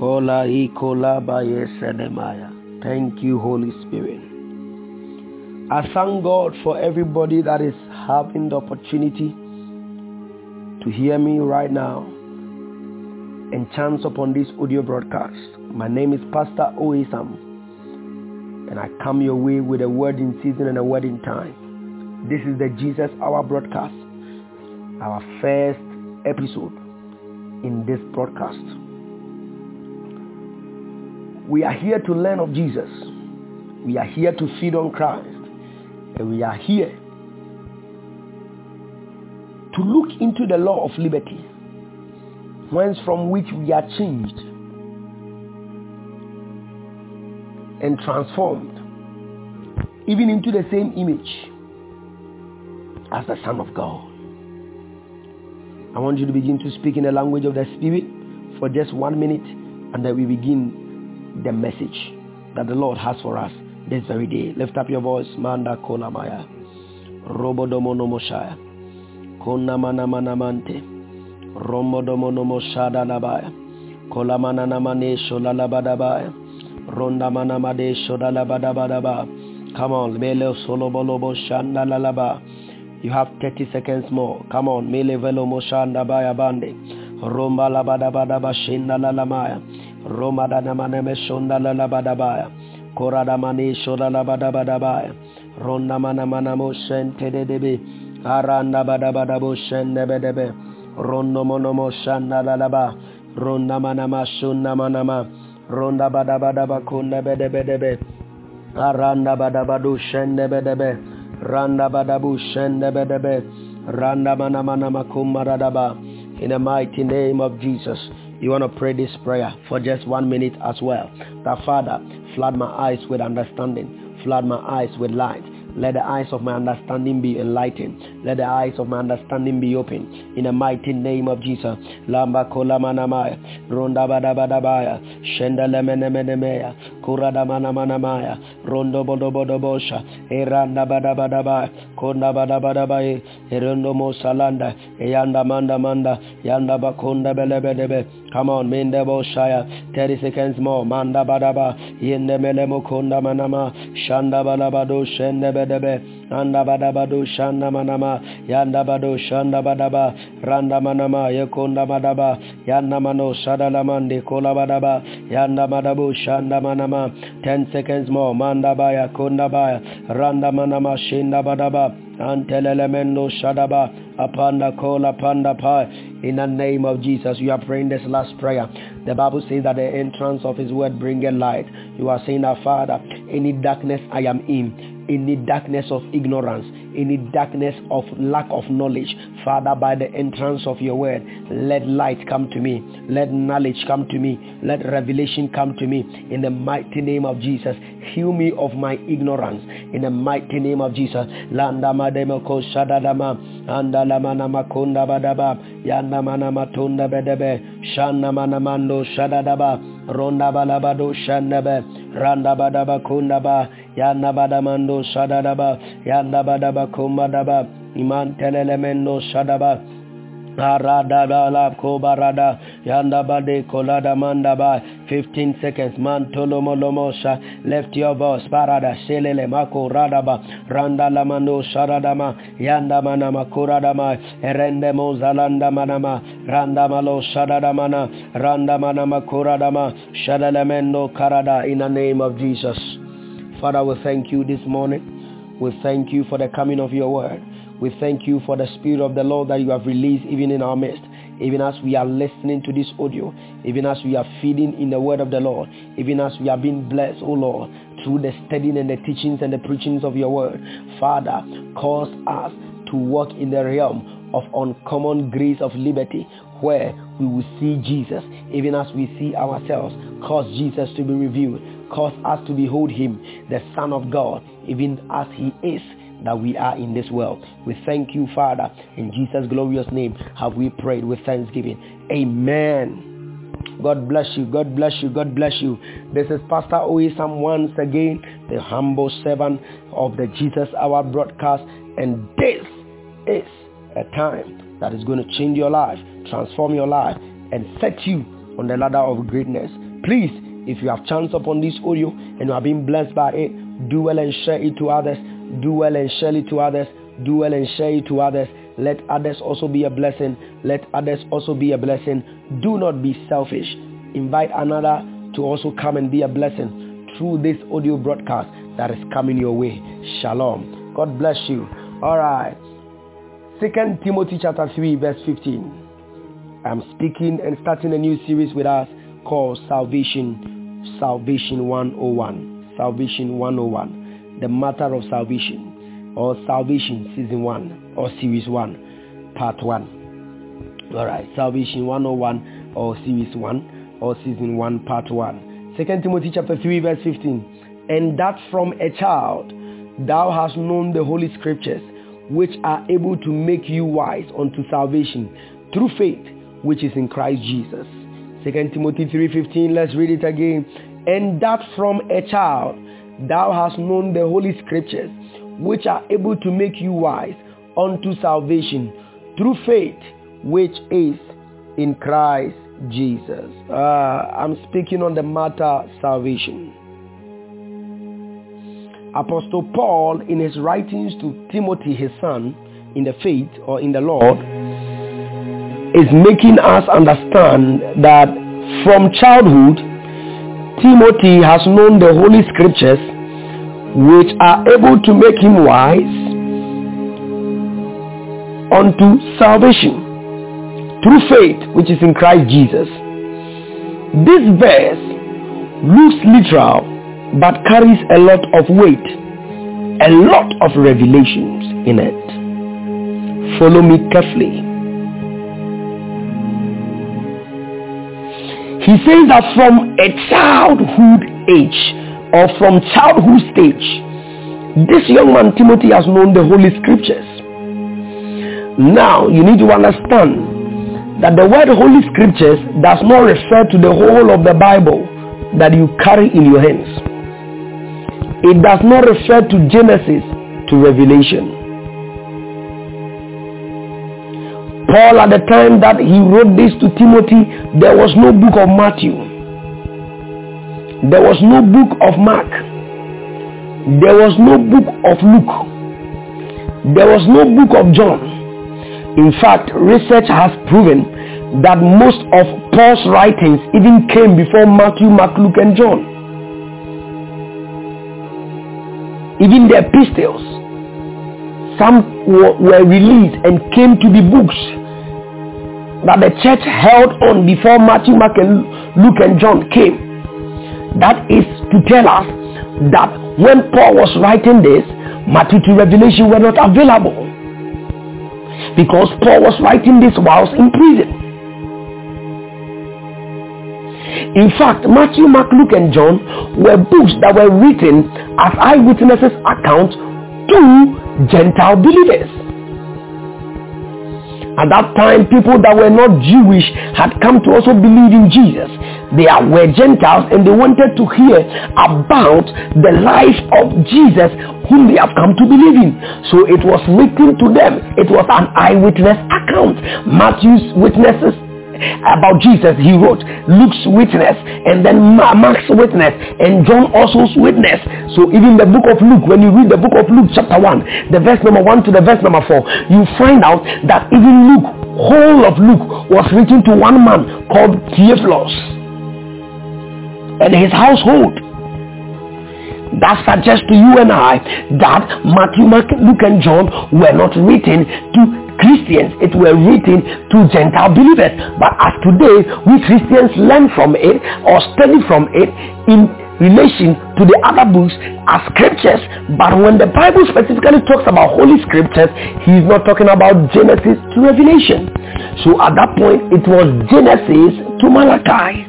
Kola ikola bayesenemaya. Thank you, Holy Spirit. I thank God for everybody that is having the opportunity to hear me right now and chance upon this audio broadcast. My name is Pastor O.A Sam, and I come your way with a word in season and a word in time. This is the Jesus Hour broadcast, our first episode in this broadcast. We are here to learn of Jesus. We are here to feed on Christ. And we are here to look into the law of liberty, whence from which we are changed and transformed, even into the same image as the Son of God. I want you to begin to speak in the language of the Spirit for just one minute, and then we begin the message that the Lord has for us this very day. Lift up your voice, Manda Kolamaya, Robodomonomoshaya, Konamanamanamante, Romodomonomoshada Labaya, Kolamananamane Sholalabadabaya, Rondamanamade Shodalabadabadaba. Come on, Mele Solobolobo Shanda Lalaba. You have 30 seconds more. Come on, Mele Velo Moshanda Baya Bande. Roma Labadabadaba Shinda Roma Danamaneme Shonda Lalabadabaya. Koradamani Shoda Labadabadabaya. Ronda Manamanamo Shente Debe. Aranda Shende. Rondo Shanda Lalaba. Ronda Manama Shunda Manama. Ronda Badabadaba Kunda. Aranda Shende. Randa Shende. Randa Manamana Makumaradaba. In the mighty name of Jesus. You want to pray this prayer for just one minute as well. That Father, flood my eyes with understanding. Flood my eyes with light. Let the eyes of my understanding be enlightened. Let the eyes of my understanding be open. In the mighty name of Jesus. Lamba kola manamaya. Ronda badabadabaya. Shenda lemenemenemeya. Kurada manamanamaya. Rondo bodobodobosha. Eranda badabadabaya. Konda badabadabaye. Erondo mosalanda. Eyanda manda manda. Yanda bakonda belebedebe. Come on, Minde Boshaya. 30 seconds more. Manda Badaba. Yende Melemo Konda Manama. Shanda Balabado Shende Bedebe. Anda Badabado Shanda Manama. Yanda Bado Shanda Badaba. Randa Manama. Yekonda Badaba. Yanda Mano Shadalamande Kola Badaba. Yanda Madabu Shanda Manama. 10 seconds more. Manda Baya Konda Baya. Randa Manama Shinda Badaba. Antelemendo Shadaba. Apanda Kola Panda Pai. In the name of Jesus, you are praying this last prayer. The Bible says that the entrance of His word bringeth light. You are saying that, Father, any darkness I am in, any darkness of ignorance, any darkness of lack of knowledge, Father, by the entrance of your word, let light come to me. Let knowledge come to me. Let revelation come to me. In the mighty name of Jesus, heal me of my ignorance. In the mighty name of Jesus. Ronda balabado. Randa badaba kundaba. Shadadaba. Badaba kumbadaba. Iman telelemendo shadaba. Aradadala kobarada yanda bade kolada mandaba 15 seconds mantolo molomosha left your voice parada shelele mako radaba randa lamando sharadama yanda mana makuradama erende mozalanda manama randa malo shadadamana randa mana makuradama shadalemendo karada in the name of Jesus Father we thank you this morning we thank you for the coming of your word we thank you for the Spirit of the Lord that you have released even in our midst. Even as we are listening to this audio, even as we are feeding in the word of the Lord, even as we are being blessed, oh Lord, through the studying and the teachings and the preachings of your word. Father, cause us to walk in the realm of uncommon grace of liberty where we will see Jesus even as we see ourselves. Cause Jesus to be revealed. Cause us to behold him, the Son of God, even as he is that we are in this world. We thank you, Father. In Jesus' glorious name have we prayed with thanksgiving. Amen. God bless you. God bless you. God bless you. This is Pastor O.A Sam once again, the humble servant of the Jesus Hour broadcast. And this is a time that is going to change your life, transform your life, and set you on the ladder of greatness. Please, if you have chance upon this audio and you have been blessed by it, do well and share it to others. Do well and share it to others. Do well and share it to others. Let others also be a blessing. Let others also be a blessing. Do not be selfish. Invite another to also come and be a blessing through this audio broadcast that is coming your way. Shalom. God bless you. All right. Second Timothy chapter 3 verse 15. I'm speaking and starting a new series with us called Salvation, Salvation 101. Salvation 101. The matter of salvation or Salvation Season 1 or Series 1, Part 1. Alright, Salvation 101 or Series 1 or Season 1, Part 1. Second Timothy chapter 3 verse 15. And that from a child thou hast known the holy scriptures which are able to make you wise unto salvation through faith which is in Christ Jesus. 2 Timothy 3.15, let's read it again. And that from a child thou hast known the holy scriptures, which are able to make you wise unto salvation through faith, which is in Christ Jesus. Uh, I'm speaking on the matter salvation. Apostle Paul, in his writings to Timothy, his son, in the faith or in the Lord, is making us understand that from childhood, Timothy has known the Holy Scriptures which are able to make him wise unto salvation through faith which is in Christ Jesus. This verse looks literal but carries a lot of weight, a lot of revelations in it. Follow me carefully. He says that from a childhood age or from childhood stage, this young man Timothy has known the Holy Scriptures. Now you need to understand that the word Holy Scriptures does not refer to the whole of the Bible that you carry in your hands. It does not refer to Genesis to Revelation. Paul at the time that he wrote this to Timothy, there was no book of Matthew. There was no book of Mark. There was no book of Luke. There was no book of John. In fact, research has proven that most of Paul's writings even came before Matthew, Mark, Luke, and John. Even the epistles, some were released and came to be books that the church held on before Matthew, Mark, and Luke and John came. That is to tell us that when Paul was writing this, Matthew to Revelation were not available. Because Paul was writing this whilst in prison. In fact, Matthew, Mark, Luke, and John were books that were written as eyewitnesses' account to Gentile believers. At that time, people that were not Jewish had come to also believe in Jesus. They were Gentiles and they wanted to hear about the life of Jesus whom they have come to believe in. So it was written to them. It was an eyewitness account. Matthew's witnesses about Jesus. He wrote Luke's witness and then Mark's witness and John also's witness. So even the book of Luke when you read the book of Luke chapter 1 the verse number 1 to the verse number 4 you find out that even Luke whole of Luke was written to one man called Theophilus. And his household. That suggests to you and I that Matthew, Mark, Luke and John were not written to Christians, it were written to Gentile believers. But as today, we Christians learn from it or study from it in relation to the other books as scriptures. But when the Bible specifically talks about holy scriptures, he is not talking about Genesis to Revelation. So at that point, it was Genesis to Malachi.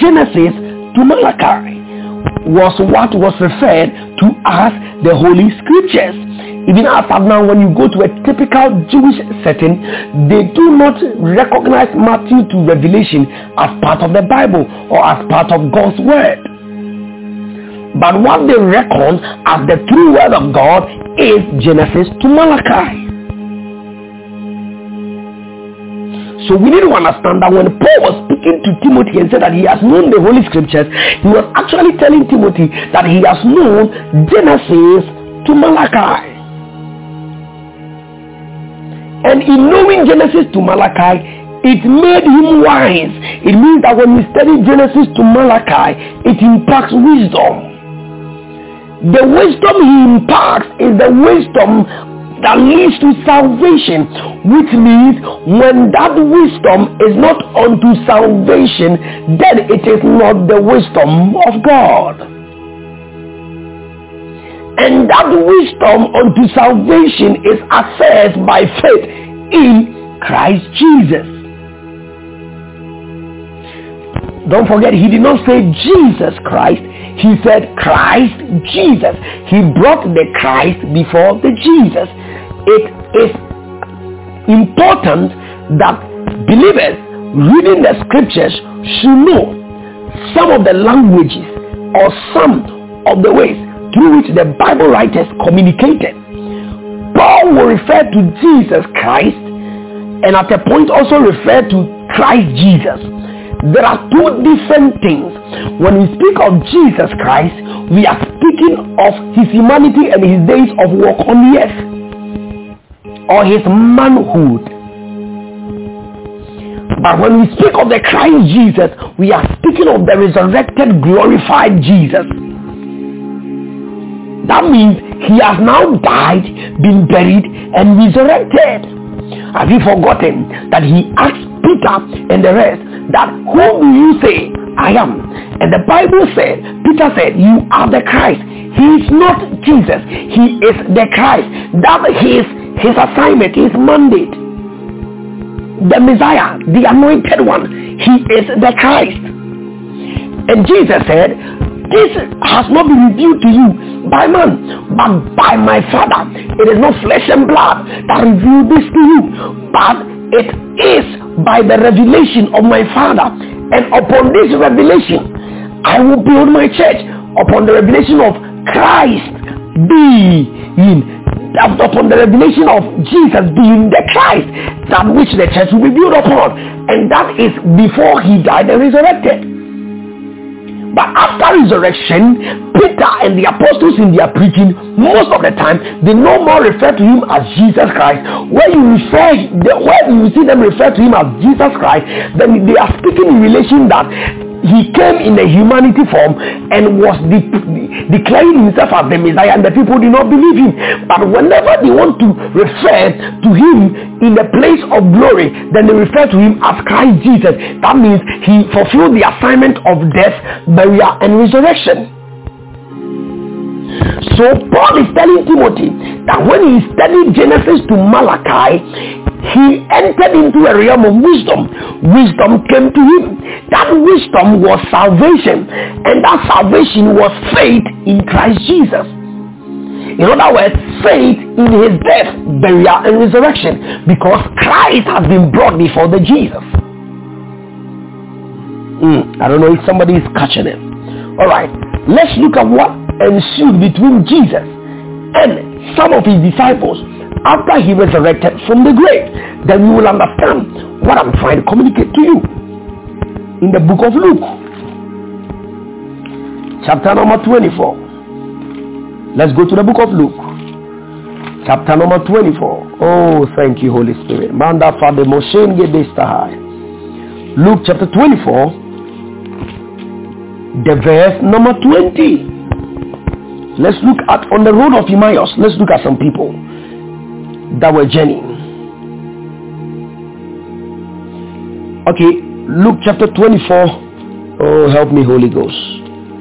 Genesis to Malachi was what was referred to as the Holy Scriptures. Even after now, when you go to a typical Jewish setting, they do not recognize Matthew to Revelation as part of the Bible or as part of God's Word. But what they reckon as the true Word of God is Genesis to Malachi. So we need to understand that when Paul was speaking to Timothy and said that he has known the Holy Scriptures, he was actually telling Timothy that he has known Genesis to Malachi. And in knowing Genesis to Malachi, it made him wise. It means that when we study Genesis to Malachi, it impacts wisdom. The wisdom he imparts is the wisdom that leads to salvation, which means when that wisdom is not unto salvation, then it is not the wisdom of God. And that wisdom unto salvation is accessed by faith in Christ Jesus. Don't forget, he did not say Jesus Christ. He said Christ Jesus. He brought the Christ before the Jesus. It is important that believers reading the scriptures should know some of the languages or some of the ways through which the Bible writers communicated. Paul will refer to Jesus Christ and at a point also refer to Christ Jesus. There are two different things. When we speak of Jesus Christ, we are speaking of his humanity and his days of work on the earth or his manhood. But when we speak of the Christ Jesus, we are speaking of the resurrected, glorified Jesus. That means he has now died, been buried, and resurrected. Have you forgotten that he asked Peter and the rest that who do you say I am? And the Bible said, Peter said, you are the Christ. He is not Jesus. He is the Christ. That is his assignment, his mandate. The Messiah, the anointed one. He is the Christ. And Jesus said, this has not been revealed to you by man, but by my Father. It is not flesh and blood that revealed this to you, but it is by the revelation of my Father. And upon this revelation, I will build my church upon the revelation of Christ being upon the revelation of Jesus being the Christ, that which the church will be built upon. And that is before he died and resurrected. But after resurrection, Peter and the apostles in their preaching, most of the time, they no more refer to him as Jesus Christ. When you refer, when you see them refer to him as Jesus Christ, then they are speaking in relation that he came in a humanity form and was de- de- declaring himself as the Messiah and the people did not believe him. But whenever they want to refer to him in the place of glory, then they refer to him as Christ Jesus. That means he fulfilled the assignment of death, burial, and resurrection. So Paul is telling Timothy that when he studied Genesis to Malachi, he entered into a realm of wisdom. Wisdom came to him. That wisdom was salvation. And that salvation was faith in Christ Jesus. In other words, faith in his death, burial, and resurrection. Because Christ has been brought before the Jesus. Mm, I don't know if somebody is catching it. Alright, let's look at what ensued between Jesus and some of his disciples after he resurrected from the grave. Then you will understand what I'm trying to communicate to you. In the book of Luke, chapter number 24. Let's go to the book of Luke. Chapter number 24. Oh, thank you, Holy Spirit. Manda Father Moshe Luke chapter 24, the verse number 20. Let's look at on the road of Emmaus. Let's look at some people that were journeying. Okay, Luke chapter 24. Oh, help me, Holy Ghost.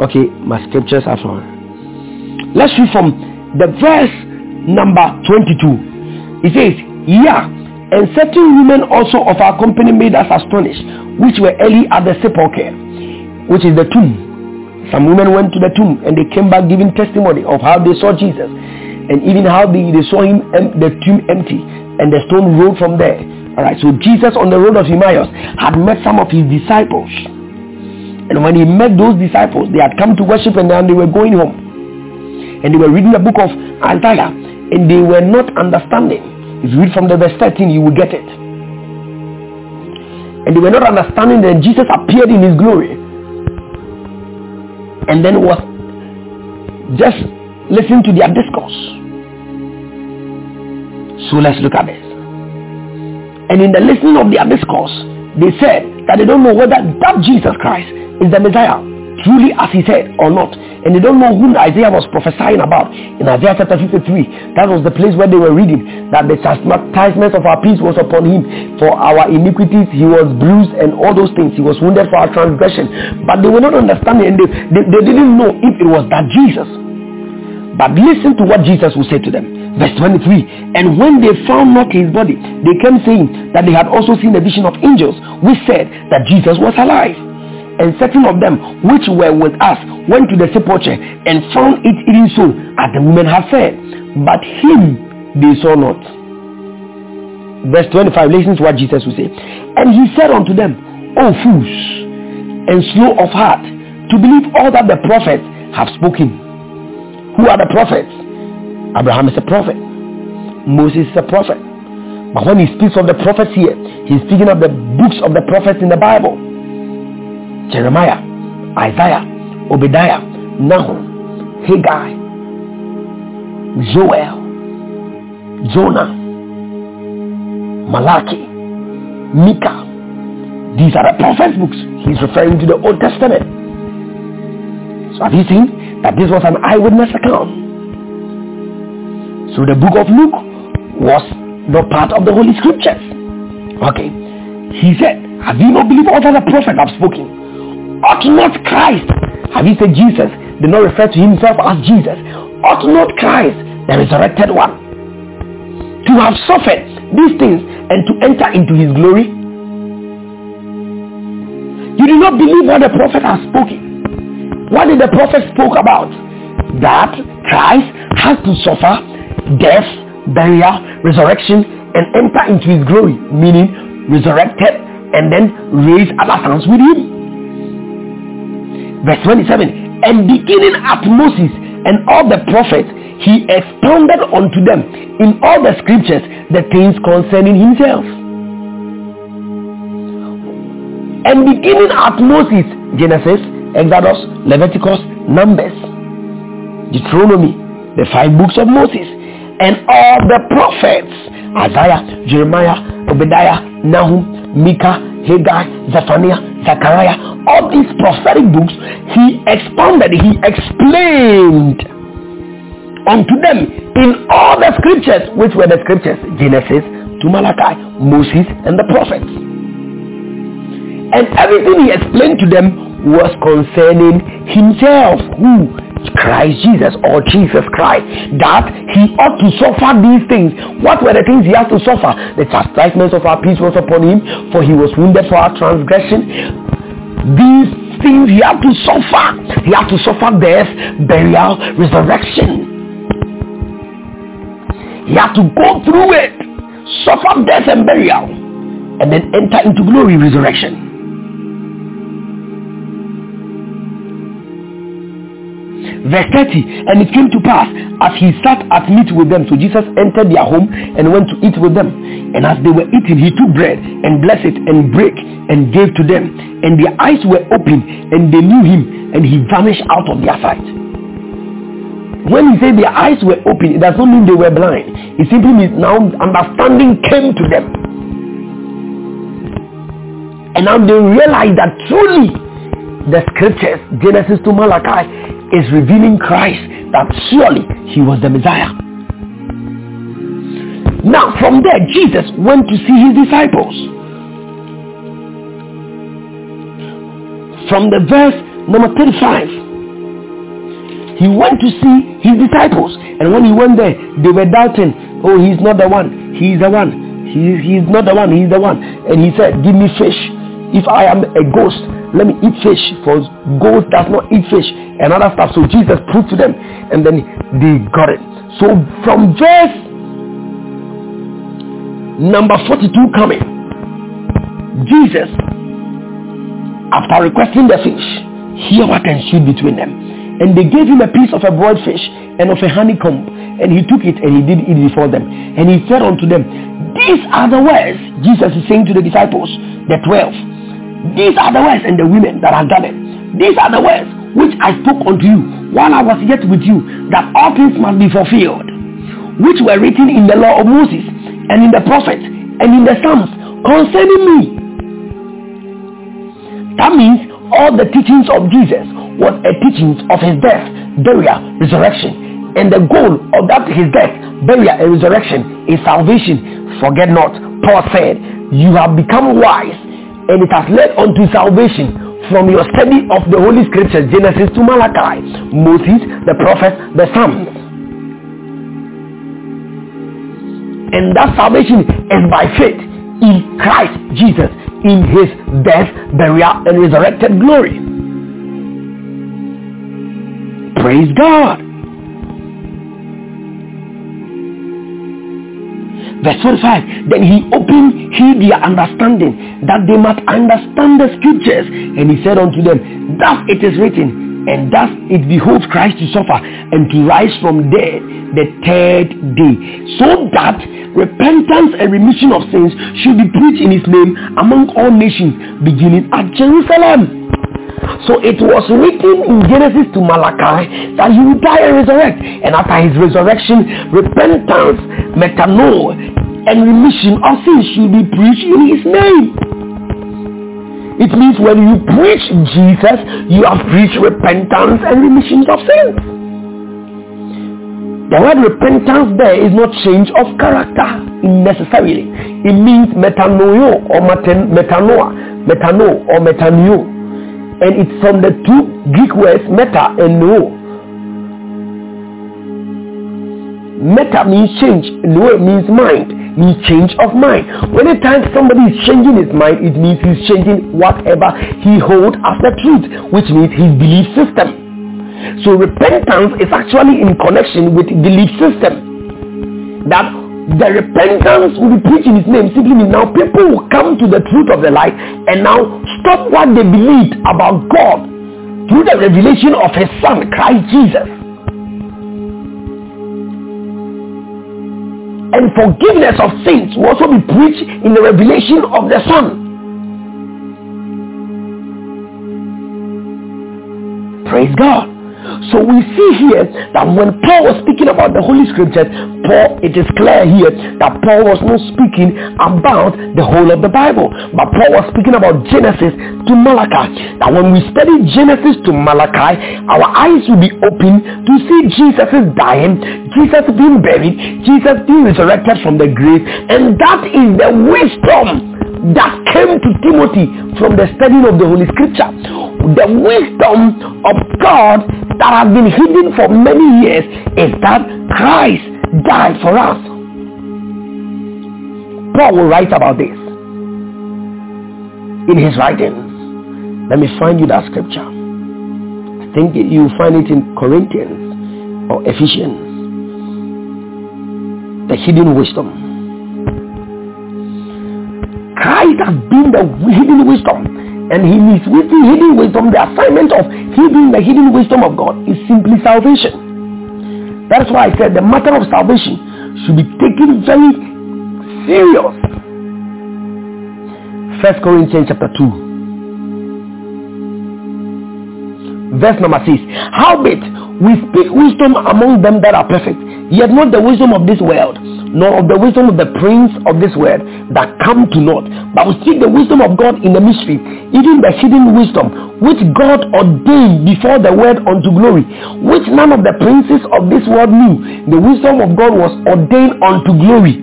Okay, my scriptures are found. Let's read from the verse number 22. It says, Yeah, and certain women also of our company made us astonished, which were early at the sepulchre, which is the tomb some women went to the tomb and they came back giving testimony of how they saw Jesus and even how they, they saw him the tomb empty and the stone rolled from there. All right, so Jesus on the road of Emmaus had met some of his disciples. And when he met those disciples, they had come to worship and then they were going home. And they were reading the book of Isaiah and they were not understanding. If you read from the verse 13, you will get it. and they were not understanding that Jesus appeared in his glory. And then was just listening to their discourse. So let's look at this. And in the listening of their discourse, they said that they don't know whether that Jesus Christ is the Messiah truly as he said or not. And they don't know whom Isaiah was prophesying about. In Isaiah chapter 53, that was the place where they were reading that the chastisement of our peace was upon him. For our iniquities he was bruised and all those things. He was wounded for our transgression. But they were not understanding and they, they, they didn't know if it was that Jesus. But listen to what Jesus will say to them. Verse 23. And when they found not his body, they came saying that they had also seen a vision of angels, which said that Jesus was alive and certain of them which were with us went to the sepulchre and found it even so as the women had said. But him they saw not. Verse 25, listen to what Jesus will say. And he said unto them, O fools, and slow of heart, to believe all that the prophets have spoken. Who are the prophets? Abraham is a prophet. Moses is a prophet. But when he speaks of the prophets here, he's speaking of the books of the prophets in the Bible. Jeremiah, Isaiah, Obadiah, Nahum, Haggai, Joel, Jonah, Malachi, Micah. These are the prophet's books. He's referring to the Old Testament. So have you seen that this was an eyewitness account? So the book of Luke was not part of the Holy Scriptures. Okay. He said, have you not believed all that the prophets have spoken? Ought not Christ, have you said Jesus, did not refer to himself as Jesus. Ought not Christ, the resurrected one, to have suffered these things and to enter into his glory? You do not believe what the prophet has spoken. What did the prophet spoke about? That Christ has to suffer death, burial, resurrection, and enter into his glory, meaning resurrected and then raised at times with him. Verse 27. And beginning at Moses and all the prophets, he expounded unto them in all the scriptures the things concerning himself. And beginning at Moses, Genesis, Exodus, Leviticus, Numbers, Deuteronomy, the five books of Moses, and all the prophets, Isaiah, Jeremiah, Obadiah, Nahum, Micah, Haggai, Zephaniah, Zechariah, all these prophetic books, he expounded, he explained unto them in all the scriptures, which were the scriptures, Genesis to Malachi, Moses and the prophets. And everything he explained to them was concerning himself, who Christ Jesus or Jesus Christ that he ought to suffer these things. What were the things he had to suffer? The chastisement of our peace was upon him for he was wounded for our transgression. These things he had to suffer. He had to suffer death, burial, resurrection. He had to go through it, suffer death and burial, and then enter into glory, resurrection. Verse 30, and it came to pass as he sat at meat with them. So Jesus entered their home and went to eat with them. And as they were eating, he took bread and blessed it and break and gave to them. And their eyes were opened and they knew him and he vanished out of their sight. When he said their eyes were open, it does not mean they were blind. It simply means now understanding came to them. And now they realize that truly the scriptures, Genesis to Malachi, is revealing Christ that surely he was the Messiah. Now from there Jesus went to see his disciples. From the verse number 35 he went to see his disciples. And when he went there they were doubting oh he's not the one. He's the one. He, he's not the one. He's the one. And he said give me fish if I am a ghost let me eat fish for ghost does not eat fish and other stuff. So Jesus proved to them and then they got it. So from verse number 42 coming, Jesus, after requesting the fish, here what ensued between them. And they gave him a piece of a broiled fish and of a honeycomb. And he took it and he did eat before them. And he said unto them, These are the words Jesus is saying to the disciples, the twelve. These are the words and the women that are gathered. These are the words which I spoke unto you while I was yet with you, that all things must be fulfilled, which were written in the law of Moses and in the prophets and in the Psalms concerning me. That means all the teachings of Jesus was a teachings of his death, burial, resurrection. And the goal of that his death, burial, and resurrection is salvation. Forget not, Paul said, you have become wise and it has led unto salvation from your study of the Holy Scriptures, Genesis to Malachi, Moses, the prophets, the Psalms. And that salvation is by faith in Christ Jesus in his death, burial, and resurrected glory. Praise God. Verse 45, then he opened he their understanding that they might understand the scriptures. And he said unto them, thus it is written, and thus it behoves Christ to suffer and to rise from dead the third day, so that repentance and remission of sins should be preached in his name among all nations, beginning at Jerusalem. So it was written in Genesis to Malachi that he would die and resurrect. And after his resurrection, repentance, metanoia, and remission of sins should be preached in his name. It means when you preach Jesus, you have preached repentance and remission of sins. The word repentance there is not change of character necessarily. It means metanoia or metanoa, metano or metanio and it's from the two Greek words meta and no. Meta means change, no means mind, means change of mind. When a time somebody is changing his mind, it means he's changing whatever he holds as the truth, which means his belief system. So repentance is actually in connection with belief system. That the repentance will be preached in his name simply means now people will come to the truth of the light and now stop what they believed about God through the revelation of his son Christ Jesus. And forgiveness of sins will also be preached in the revelation of the son. Praise God. So we see here that when Paul was speaking about the Holy Scriptures, Paul, it is clear here that Paul was not speaking about the whole of the Bible, but Paul was speaking about Genesis to Malachi. That when we study Genesis to Malachi, our eyes will be open to see Jesus is dying, Jesus being buried, Jesus being resurrected from the grave, and that is the wisdom that came to Timothy from the studying of the Holy Scripture. The wisdom of God that has been hidden for many years is that Christ died for us. Paul will write about this in his writings. Let me find you that scripture. I think you find it in Corinthians or Ephesians. The hidden wisdom. Christ has been the hidden wisdom. And he with the hidden wisdom. The assignment of hidden the hidden wisdom of God is simply salvation. That's why I said the matter of salvation should be taken very serious. First Corinthians chapter 2. Verse number 6. Howbeit we speak wisdom among them that are perfect, yet not the wisdom of this world nor of the wisdom of the prince of this world that come to naught. But we seek the wisdom of God in the mystery, even the hidden wisdom, which God ordained before the word unto glory, which none of the princes of this world knew. The wisdom of God was ordained unto glory.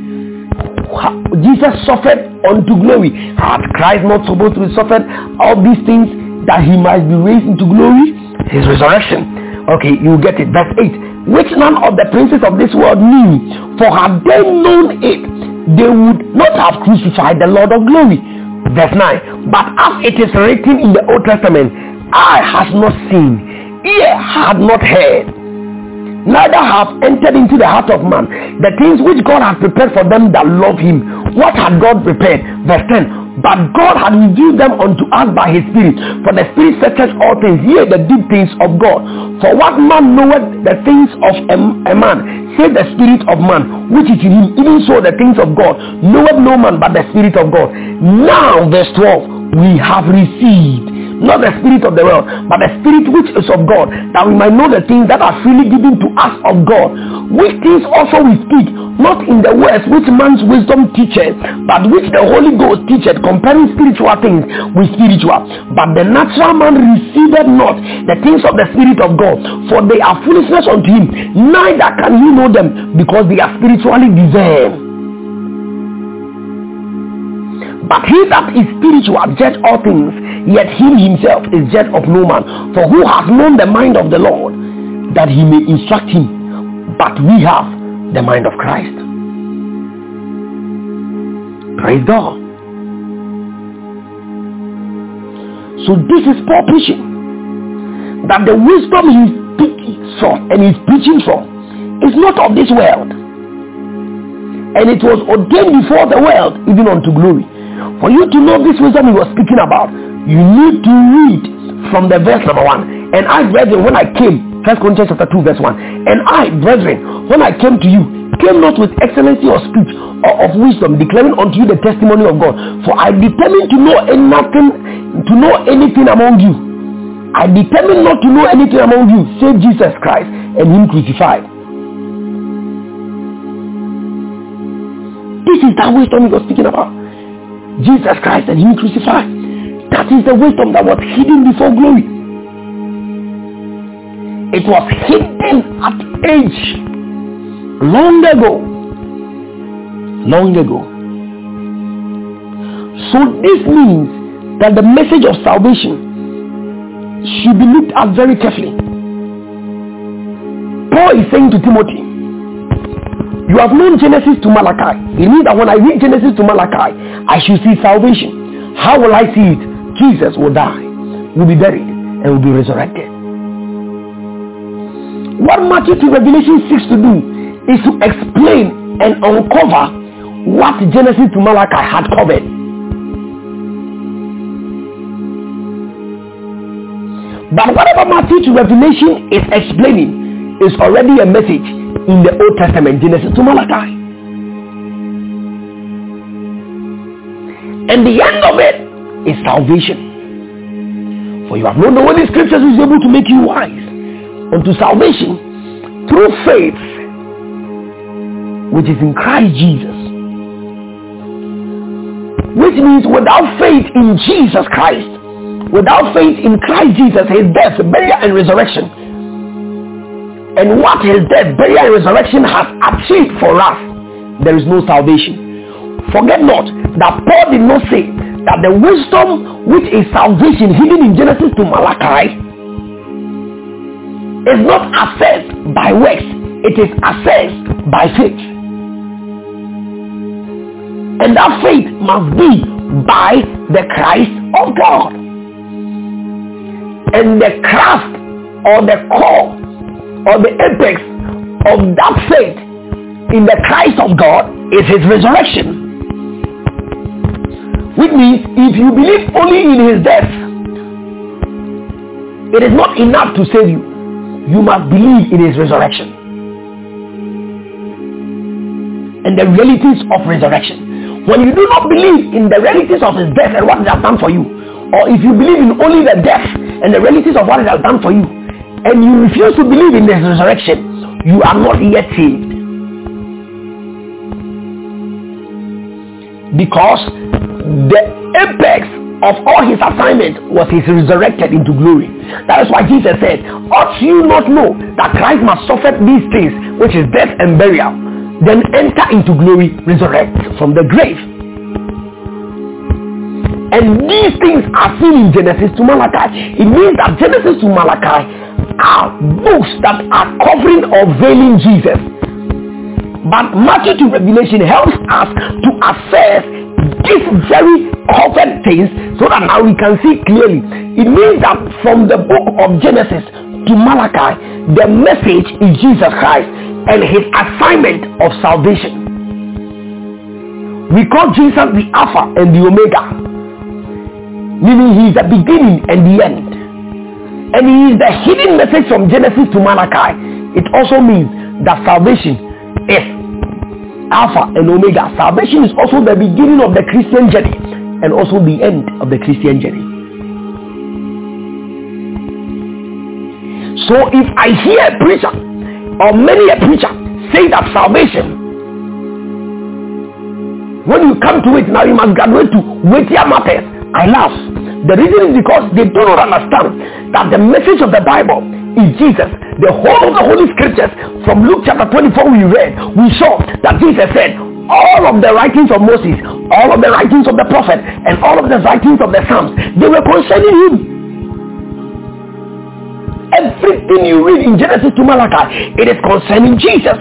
Jesus suffered unto glory. Had Christ not supposed to be suffered all these things that he might be raised into glory? His resurrection. Okay, you get it. Verse 8 which none of the princes of this world knew. For had they known it, they would not have crucified the Lord of glory. Verse 9. But as it is written in the Old Testament, eye has not seen, ear had not heard, neither have entered into the heart of man the things which God has prepared for them that love him. What had God prepared? Verse 10 But God had revealed them unto us by his Spirit. For the Spirit searches all things, yea, the deep things of God. For what man knoweth the things of a, a man, save the Spirit of man, which is in him. Even so the things of God knoweth no man but the Spirit of God. Now, verse 12, we have received not the spirit of the world, but the spirit which is of God, that we might know the things that are freely given to us of God. Which things also we speak, not in the words which man's wisdom teaches, but which the Holy Ghost teacheth, comparing spiritual things with spiritual. But the natural man receiveth not the things of the Spirit of God, for they are foolishness unto him, neither can he know them, because they are spiritually discerned. But he that is spiritual judge all things, yet he himself is judge of no man. For who has known the mind of the Lord, that he may instruct him? But we have the mind of Christ. Praise God. So this is Paul preaching. That the wisdom he's speaking from and he's preaching from is not of this world. And it was ordained before the world, even unto glory. For you to know this wisdom he was speaking about, you need to read from the verse number one. And I, brethren, when I came, First Corinthians chapter 2, verse 1. And I, brethren, when I came to you, came not with excellency of speech or of wisdom, declaring unto you the testimony of God. For I determined to know nothing, to know anything among you. I determined not to know anything among you, save Jesus Christ and him crucified. This is that wisdom he was speaking about. Jesus Christ and him crucified. That is the wisdom that was hidden before glory. It was hidden at age long ago. Long ago. So this means that the message of salvation should be looked at very carefully. Paul is saying to Timothy, you have known Genesis to Malachi. It means that when I read Genesis to Malachi, I should see salvation. How will I see it? Jesus will die, will be buried, and will be resurrected. What Matthew to Revelation seeks to do is to explain and uncover what Genesis to Malachi had covered. But whatever Matthew to Revelation is explaining is already a message in the Old Testament, Genesis to Malachi. And the end of it is salvation. For you have known the Holy Scriptures is able to make you wise unto salvation through faith which is in Christ Jesus. Which means without faith in Jesus Christ, without faith in Christ Jesus, his death, burial, and resurrection, and what his death, burial, and resurrection has achieved for us, there is no salvation. Forget not that Paul did not say that the wisdom which is salvation hidden in Genesis to Malachi is not assessed by works. It is assessed by faith. And that faith must be by the Christ of God. And the craft or the core or the apex of that faith in the Christ of God is his resurrection. Which means if you believe only in his death, it is not enough to save you. You must believe in his resurrection. And the realities of resurrection. When you do not believe in the realities of his death and what he has done for you, or if you believe in only the death and the realities of what he has done for you, and you refuse to believe in the resurrection, you are not yet saved. Because the apex of all his assignment was his resurrected into glory. That is why Jesus said, ought you not know that Christ must suffer these things, which is death and burial, then enter into glory, resurrect from the grave. And these things are seen in Genesis to Malachi. It means that Genesis to Malachi are books that are covering or veiling Jesus. But Matthew to Revelation helps us to assess these very covered things so that now we can see clearly. It means that from the book of Genesis to Malachi, the message is Jesus Christ and his assignment of salvation. We call Jesus the Alpha and the Omega meaning he is the beginning and the end. And he is the hidden message from Genesis to Malachi. It also means that salvation is Alpha and Omega. Salvation is also the beginning of the Christian journey and also the end of the Christian journey. So if I hear a preacher or many a preacher say that salvation when you come to it now, you must graduate to weightier matters. I laugh. The reason is because they do not understand that the message of the Bible is Jesus. The whole of the Holy Scriptures from Luke chapter 24 we read, we saw that Jesus said, all of the writings of Moses, all of the writings of the prophet, and all of the writings of the Psalms, they were concerning him. Everything you read in Genesis to Malachi, it is concerning Jesus.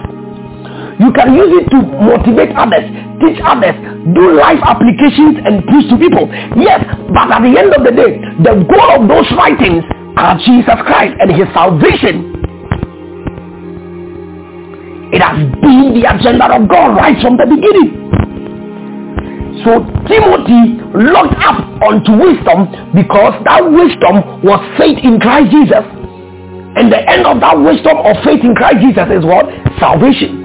You can use it to motivate others, teach others, do life applications and preach to people. Yes, but at the end of the day, the goal of those writings are Jesus Christ and his salvation. It has been the agenda of God right from the beginning. So Timothy looked up unto wisdom because that wisdom was faith in Christ Jesus. And the end of that wisdom of faith in Christ Jesus is what? Salvation.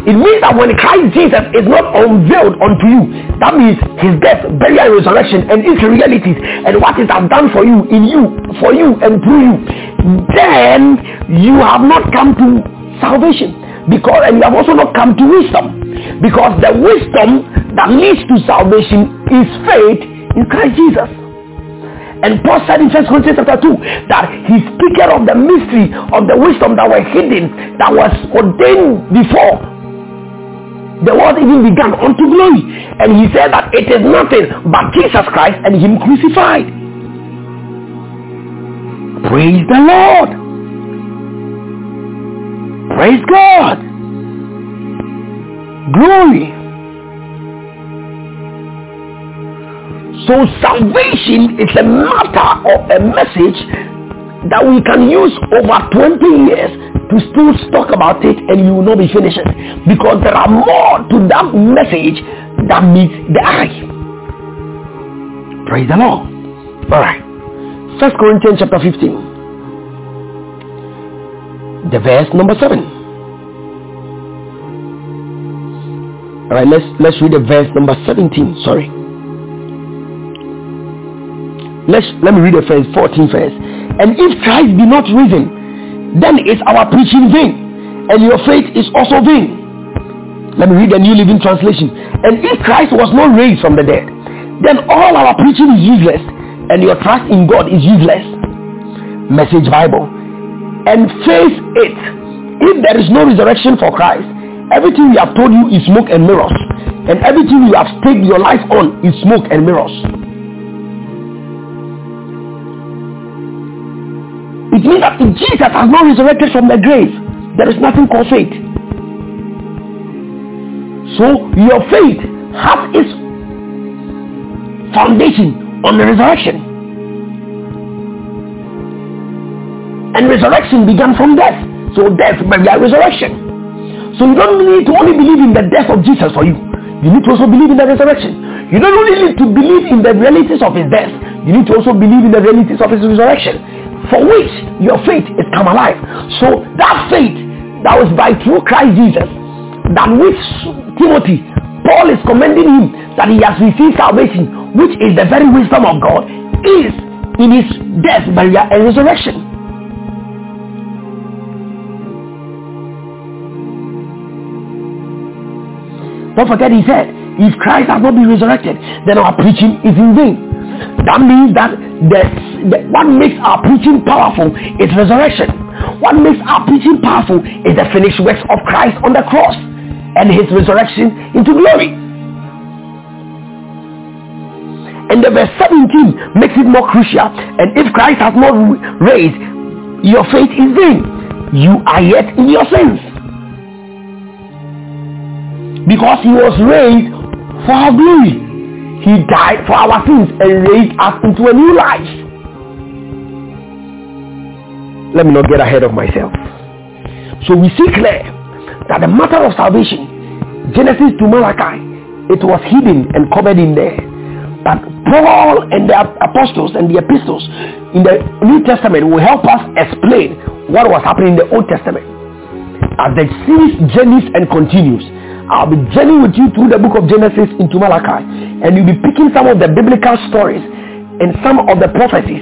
It means that when Christ Jesus is not unveiled unto you, that means his death, burial, and resurrection, and its realities, and what it has done for you, in you, for you, and through you, then you have not come to salvation. Because and you have also not come to wisdom. Because the wisdom that leads to salvation is faith in Christ Jesus. And Paul said in 1 Corinthians chapter 2 that he speaking of the mystery of the wisdom that were hidden, that was ordained before the world even began unto glory. And he said that it is nothing but Jesus Christ and him crucified. Praise the Lord. Praise God. Glory. So salvation is a matter of a message that we can use over 20 years to still talk about it and you will not be finished because there are more to that message that meets the eye. Praise the Lord. All right. First Corinthians chapter 15. The verse number 7. All right, let's let's read the verse number 17. Sorry. Let's let me read the first 14 verse. And if Christ be not risen, then is our preaching vain and your faith is also vain. Let me read the New Living Translation. And if Christ was not raised from the dead, then all our preaching is useless and your trust in God is useless. Message Bible. And face it. If there is no resurrection for Christ, everything we have told you is smoke and mirrors. And everything you have staked your life on is smoke and mirrors. It means that if Jesus has not resurrected from the grave, there is nothing called faith. So your faith has its foundation on the resurrection. And resurrection began from death. So death began resurrection. So you don't need to only believe in the death of Jesus for you. You need to also believe in the resurrection. You don't only need to believe in the realities of his death. You need to also believe in the realities of his resurrection for which your faith is come alive. So that faith that was by through Christ Jesus, that which Timothy, Paul is commending him that he has received salvation, which is the very wisdom of God, is in his death, burial, and resurrection. Don't forget he said, if Christ has not been resurrected, then our preaching is in vain. That means that the, the, what makes our preaching powerful is resurrection. What makes our preaching powerful is the finished works of Christ on the cross and his resurrection into glory. And the verse 17 makes it more crucial. And if Christ has not raised, your faith is vain. You are yet in your sins. Because he was raised for our glory. He died for our sins and raised us into a new life. Let me not get ahead of myself. So we see clear that the matter of salvation, Genesis to Malachi, it was hidden and covered in there. But Paul and the apostles and the epistles in the New Testament will help us explain what was happening in the Old Testament. As the series journeys and continues, I'll be journeying with you through the book of Genesis into Malachi, and you'll be picking some of the biblical stories and some of the prophecies,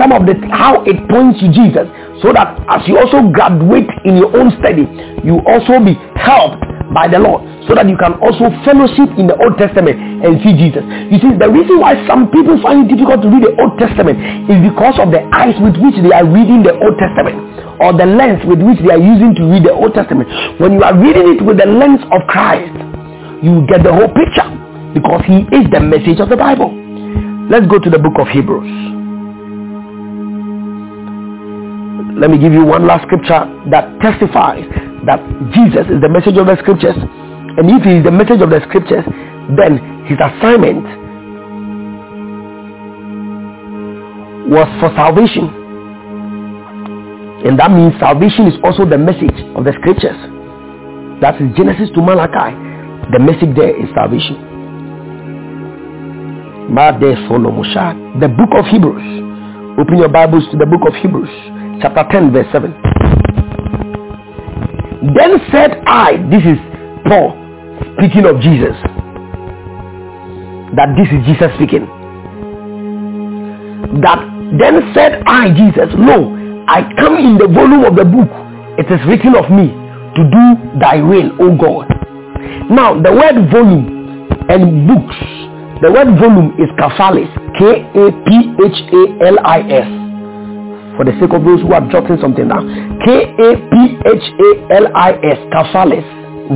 some of the how it points to Jesus, so that as you also graduate in your own study, you also be helped by the Lord so that you can also fellowship in the Old Testament and see Jesus. You see, the reason why some people find it difficult to read the Old Testament is because of the eyes with which they are reading the Old Testament or the lens with which they are using to read the Old Testament. When you are reading it with the lens of Christ, you get the whole picture because he is the message of the Bible. Let's go to the book of Hebrews. Let me give you one last scripture that testifies that Jesus is the message of the scriptures and if he is the message of the scriptures, then his assignment was for salvation. And that means salvation is also the message of the scriptures. That is Genesis to Malachi. The message there is salvation. The book of Hebrews. Open your Bibles to the book of Hebrews, chapter 10, verse 7. Then said I, this is Paul, speaking of Jesus. That this is Jesus speaking. That then said I, Jesus, no, I come in the volume of the book. It is written of me to do thy will, O God. Now, the word volume and books, the word volume is kaphalis, K-A-P-H-A-L-I-S. For the sake of those who are jotting something down. K-A-P-H-A-L-I-S, kaphalis,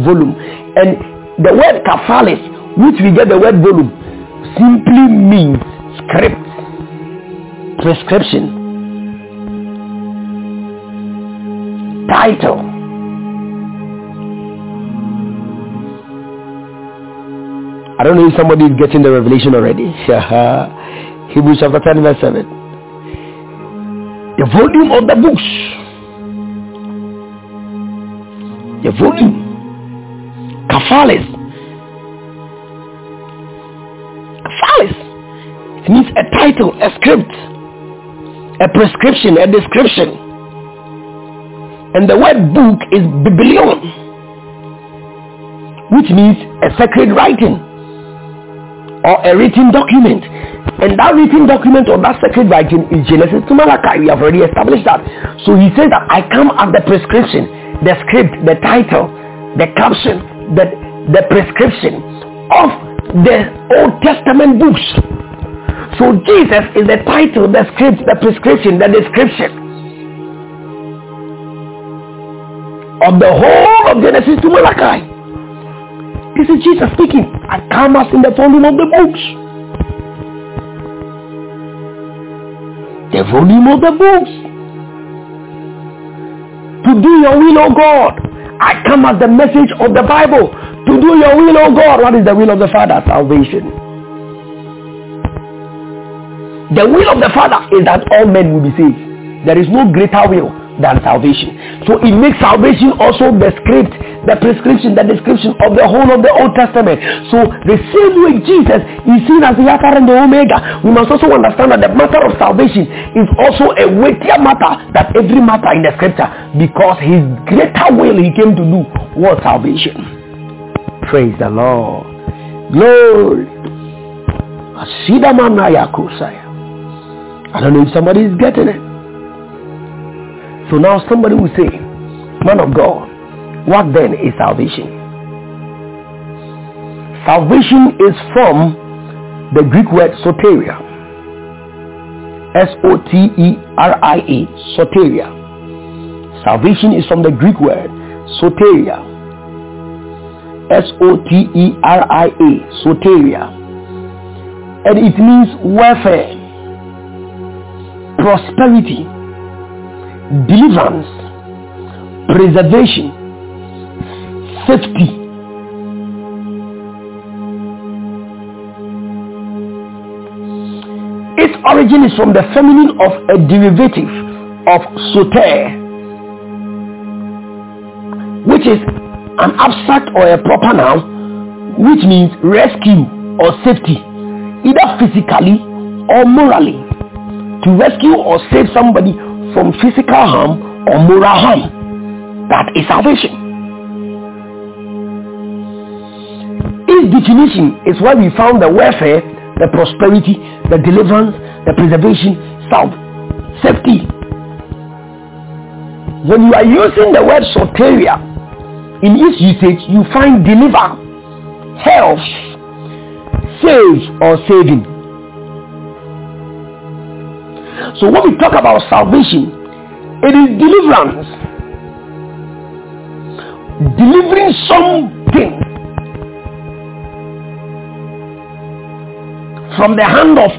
volume. And the word kaphalis, which we get the word volume, simply means script, prescription, title. I don't know if somebody is getting the revelation already. Hebrews chapter 10 verse 7. The volume of the books. The volume Kaphalis. Kaphalis. It means a title, a script, a prescription, a description. And the word book is biblion, which means a sacred writing or a written document. And that written document or that sacred writing is Genesis to Malachi. We have already established that. So he says that I come as the prescription, the script, the title, the caption, the, the prescription of the Old Testament books. So Jesus is the title, the script, the prescription, the description of the whole of Genesis to Malachi. This is Jesus speaking. I come as in the volume of the books. The volume of the books. To do your will, O God. I come as the message of the Bible to do your will, O God. What is the will of the Father? Salvation. The will of the Father is that all men will be saved. There is no greater will than salvation. So it makes salvation also the script, the prescription, the description of the whole of the Old Testament. So the same way Jesus is seen as the Alpha and the Omega, we must also understand that the matter of salvation is also a weightier matter than every matter in the scripture because his greater will he came to do was salvation. Praise the Lord. Glory. I don't know if somebody is getting it. So now somebody will say, man of God, what then is salvation? Salvation is from the Greek word soteria. S-O-T-E-R-I-A, soteria. Salvation is from the Greek word soteria. S-O-T-E-R-I-A, soteria. And it means welfare, prosperity, deliverance, preservation, safety. Its origin is from the feminine of a derivative of soter, which is an abstract or a proper noun, which means rescue or safety. either physically or morally, to rescue or save somebody from physical harm or moral harm. That is salvation. Its definition is where we found the welfare, the prosperity, the deliverance, the preservation, self, safety. When you are using the word soteria in its usage, you find deliver, health, save or saving. So when we talk about salvation, it is deliverance. Delivering something from the hand of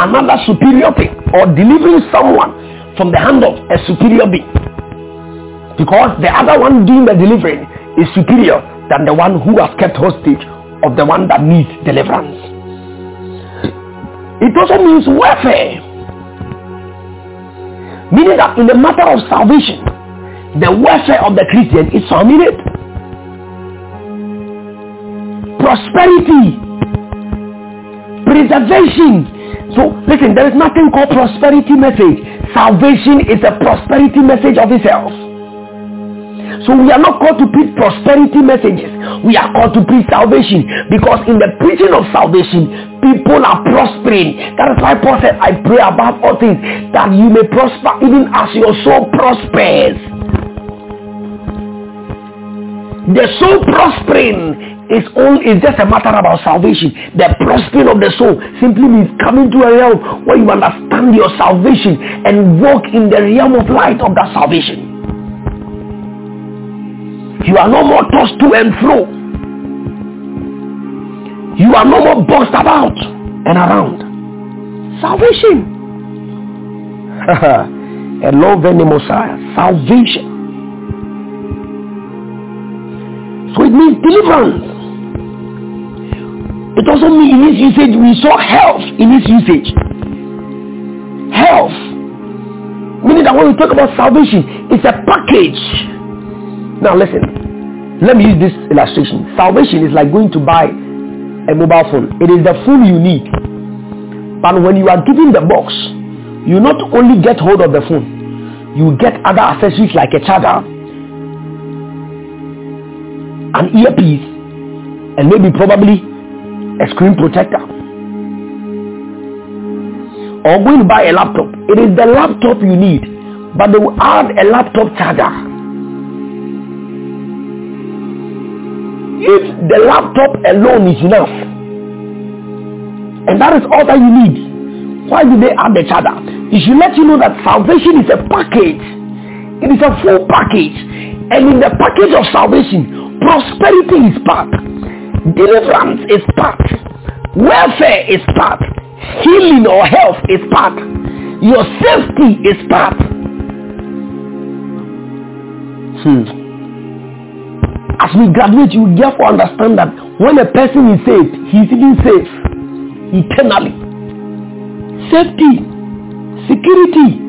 another superior being or delivering someone from the hand of a superior being. Because the other one doing the delivering is superior than the one who has kept hostage of the one that needs deliverance. It also means welfare. Meaning that in the matter of salvation, the welfare of the Christian is in. Prosperity, preservation. So listen, there is nothing called prosperity message. Salvation is a prosperity message of itself. So we are not called to preach prosperity messages. We are called to preach salvation because in the preaching of salvation, people are prospering. That is why Paul said, I pray above all things that you may prosper even as your soul prospers. The soul prospering is only is just a matter about salvation. The prospering of the soul simply means coming to a realm where you understand your salvation and walk in the realm of light of that salvation. You are no more tossed to and fro you are no more bossed about and around. Salvation. A love any Messiah. Salvation. So it means deliverance. It also means in its usage, we saw health in its usage. Health. Meaning that when we talk about salvation, it's a package. Now listen, let me use this illustration. Salvation is like going to buy a mobile phone. It is the phone you need. But when you are given the box, you not only get hold of the phone, you get other accessories like a charger, an earpiece, and maybe probably a screen protector. Or going to buy a laptop. It is the laptop you need, but they will add a laptop charger if the laptop alone is enough and that is all that you need why do they add the charger it should let you know that salvation is a package. It is a full package. And in the package of salvation prosperity is part. Deliverance is part. Welfare is part. Healing or health is part. Your safety is part. Hmm as we graduate, you therefore understand that when a person is saved, he is even safe eternally. Safety, security,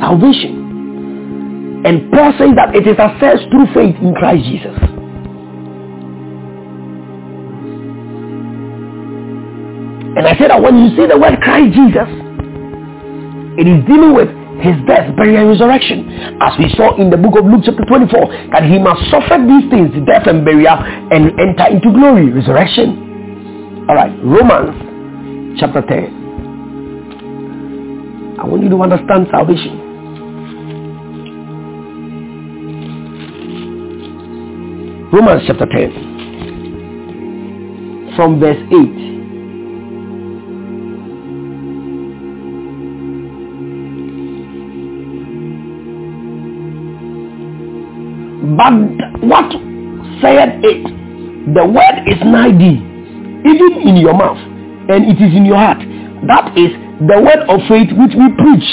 salvation. And Paul says that it is accessed through faith in Christ Jesus. And I said that when you see the word Christ Jesus, it is dealing with his death, burial, and resurrection. As we saw in the book of Luke chapter 24, that he must suffer these things, death and burial, and enter into glory, resurrection. Alright, Romans chapter 10. I want you to understand salvation. Romans chapter 10. From verse 8. But what said it? The word is nigh thee, even in your mouth, and it is in your heart. That is the word of faith which we preach.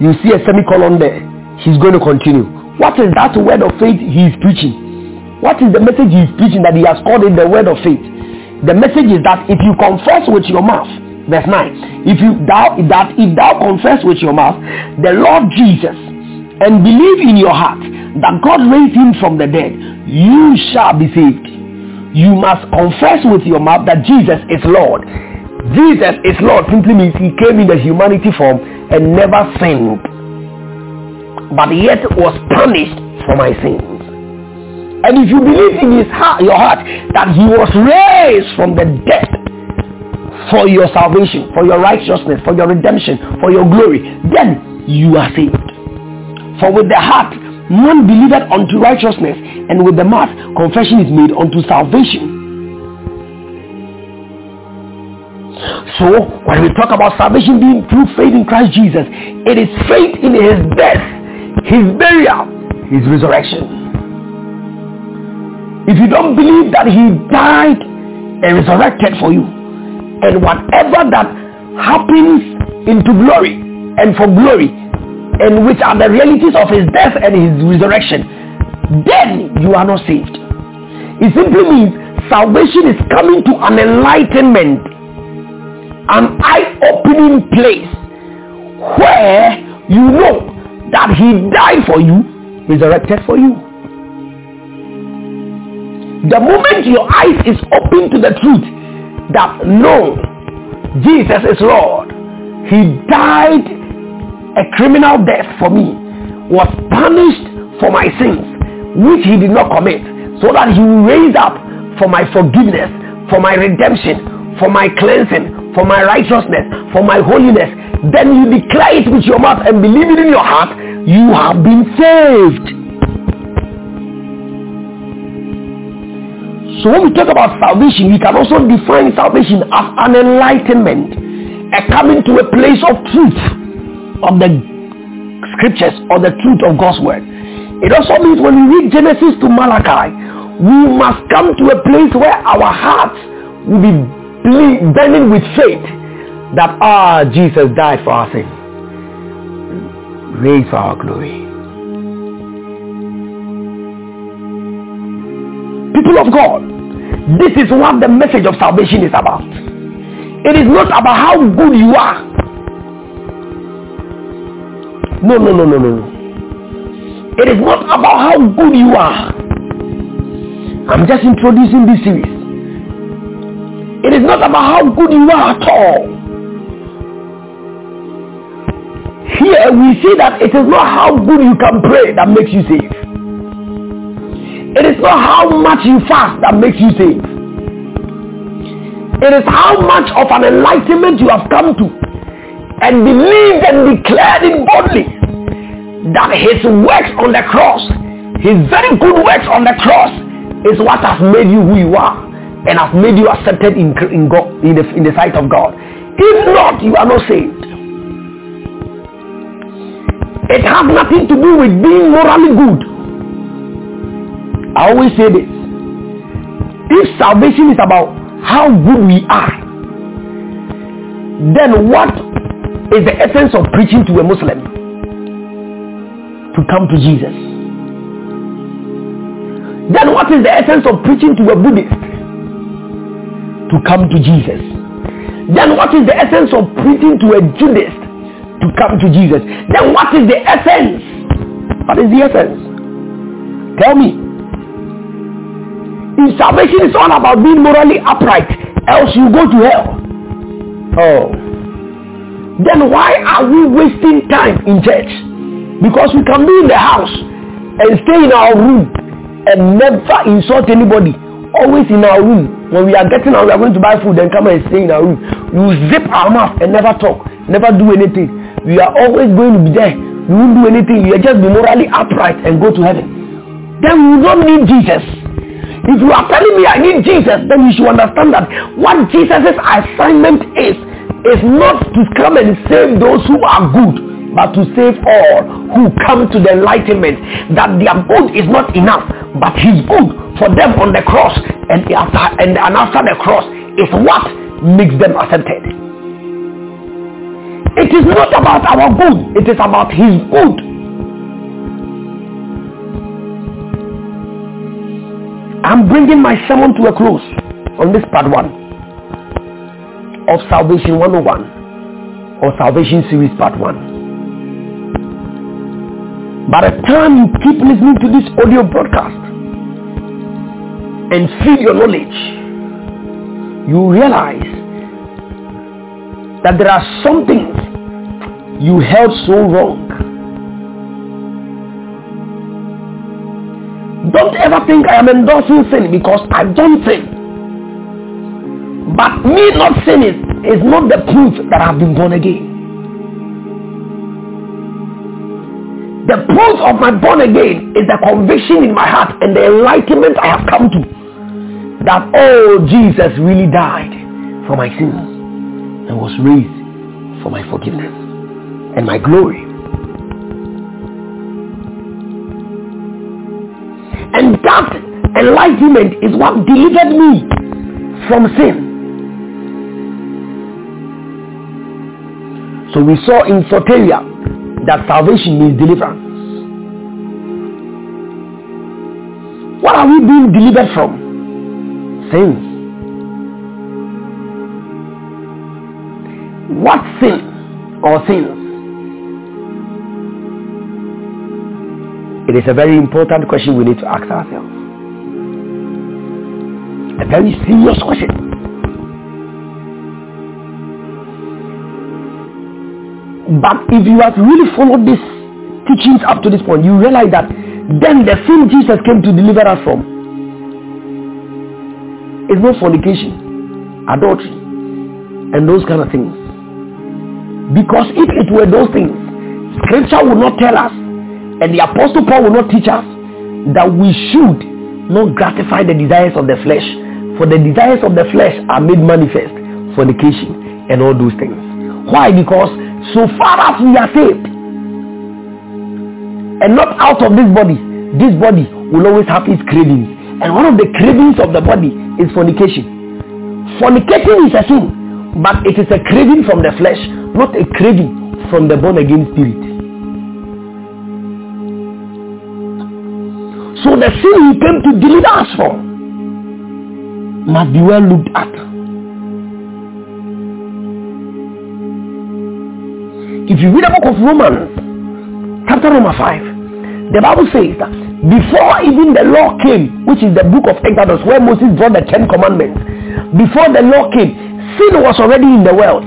You see a semicolon there. He's going to continue. What is that word of faith he is preaching? What is the message he is preaching that he has called it the word of faith? The message is that if you confess with your mouth, verse 9, if you thou that if thou confess with your mouth the Lord Jesus and believe in your heart that God raised him from the dead, you shall be saved. you must confess with your mouth that Jesus is Lord. Jesus is Lord simply means he came in the humanity form and never sinned, but yet was punished for my sins. And if you believe in his heart, your heart that he was raised from the dead for your salvation, for your righteousness, for your redemption, for your glory, then you are saved. For with the heart man believeth unto righteousness, and with the mouth confession is made unto salvation. So when we talk about salvation being through faith in Christ Jesus, it is faith in his death, his burial, his resurrection. If you don't believe that he died and resurrected for you, and whatever that happens into glory and for glory and which are the realities of his death and his resurrection, then you are not saved. It simply means salvation is coming to an enlightenment, an eye-opening place where you know that he died for you, resurrected for you. The moment your eyes is open to the truth that no, Jesus is Lord. He died a criminal death for me, was punished for my sins, which he did not commit, so that he will raise up for my forgiveness, for my redemption, for my cleansing, for my righteousness, for my holiness. Then you declare it with your mouth and believe it in your heart, you have been saved. So when we talk about salvation, we can also define salvation as an enlightenment, a coming to a place of truth of the scriptures or the truth of God's word. It also means when we read Genesis to Malachi, we must come to a place where our hearts will be burning with faith that ah Jesus died for our sin, raised for our glory. People of God, this is what the message of salvation is about. It is not about how good you are no, no, no, no, no. It is not about how good you are. I'm just introducing this series. It is not about how good you are at all. Here we see that it is not how good you can pray that makes you safe. It is not how much you fast that makes you safe. It is how much of an enlightenment you have come to and believed and declared it boldly that his works on the cross, his very good works on the cross is what has made you who you are and has made you accepted in, in, God, in, the, in the sight of God. If not, you are not saved. It has nothing to do with being morally good. I always say this. If salvation is about how good we are, then what is the essence of preaching to a Muslim to come to Jesus. Then what is the essence of preaching to a Buddhist to come to Jesus? Then what is the essence of preaching to a Judaist to come to Jesus? Then what is the essence? What is the essence? Tell me. If salvation is all about being morally upright, else you go to hell. Oh then why are we wasting time in church? Because we can be in the house and stay in our room and never insult anybody. Always in our room. When we are getting out, we are going to buy food and come and stay in our room. We zip our mouth and never talk, never do anything. We are always going to be there. We won't do anything. We are just be morally upright and go to heaven. Then we don't need Jesus. If you are telling me I need Jesus, then you should understand that what Jesus' assignment is is not to come and save those who are good, but to save all who come to the enlightenment that their good is not enough, but his good for them on the cross and after, and, and after the cross is what makes them accepted. It is not about our good, it is about his good. I'm bringing my sermon to a close on this part one of Salvation 101 or Salvation Series Part 1. By the time you keep listening to this audio broadcast, and feed your knowledge, you realize that there are some things you held so wrong. Don't ever think I am endorsing sin because I don't sin. But me not sinning is not the proof that I've been born again. The proof of my born again is the conviction in my heart and the enlightenment I have come to that oh Jesus really died for my sins and was raised for my forgiveness and my glory. And that enlightenment is what delivered me from sin. So we saw in soteria that salvation means deliverance. What are we being delivered from? Sins. What sin or sins? It is a very important question we need to ask ourselves. A very serious question. But if you have really followed these teachings up to this point, you realize that then the sin Jesus came to deliver us from is not fornication, adultery, and those kind of things. Because if it were those things, scripture would not tell us, and the apostle Paul will not teach us that we should not gratify the desires of the flesh. For the desires of the flesh are made manifest, fornication, and all those things. Why? Because so far as we are saved and not out of this body this body will always have its cravings. And one of the cravings of the body is fornication. Fornicating is a sin but it is a craving from the flesh not a craving from the born again spirit. So the sin he came to deliver us from must be well looked at If you read the book of Romans, chapter number 5, the Bible says that before even the law came, which is the book of Exodus, where Moses brought the Ten Commandments, before the law came, sin was already in the world.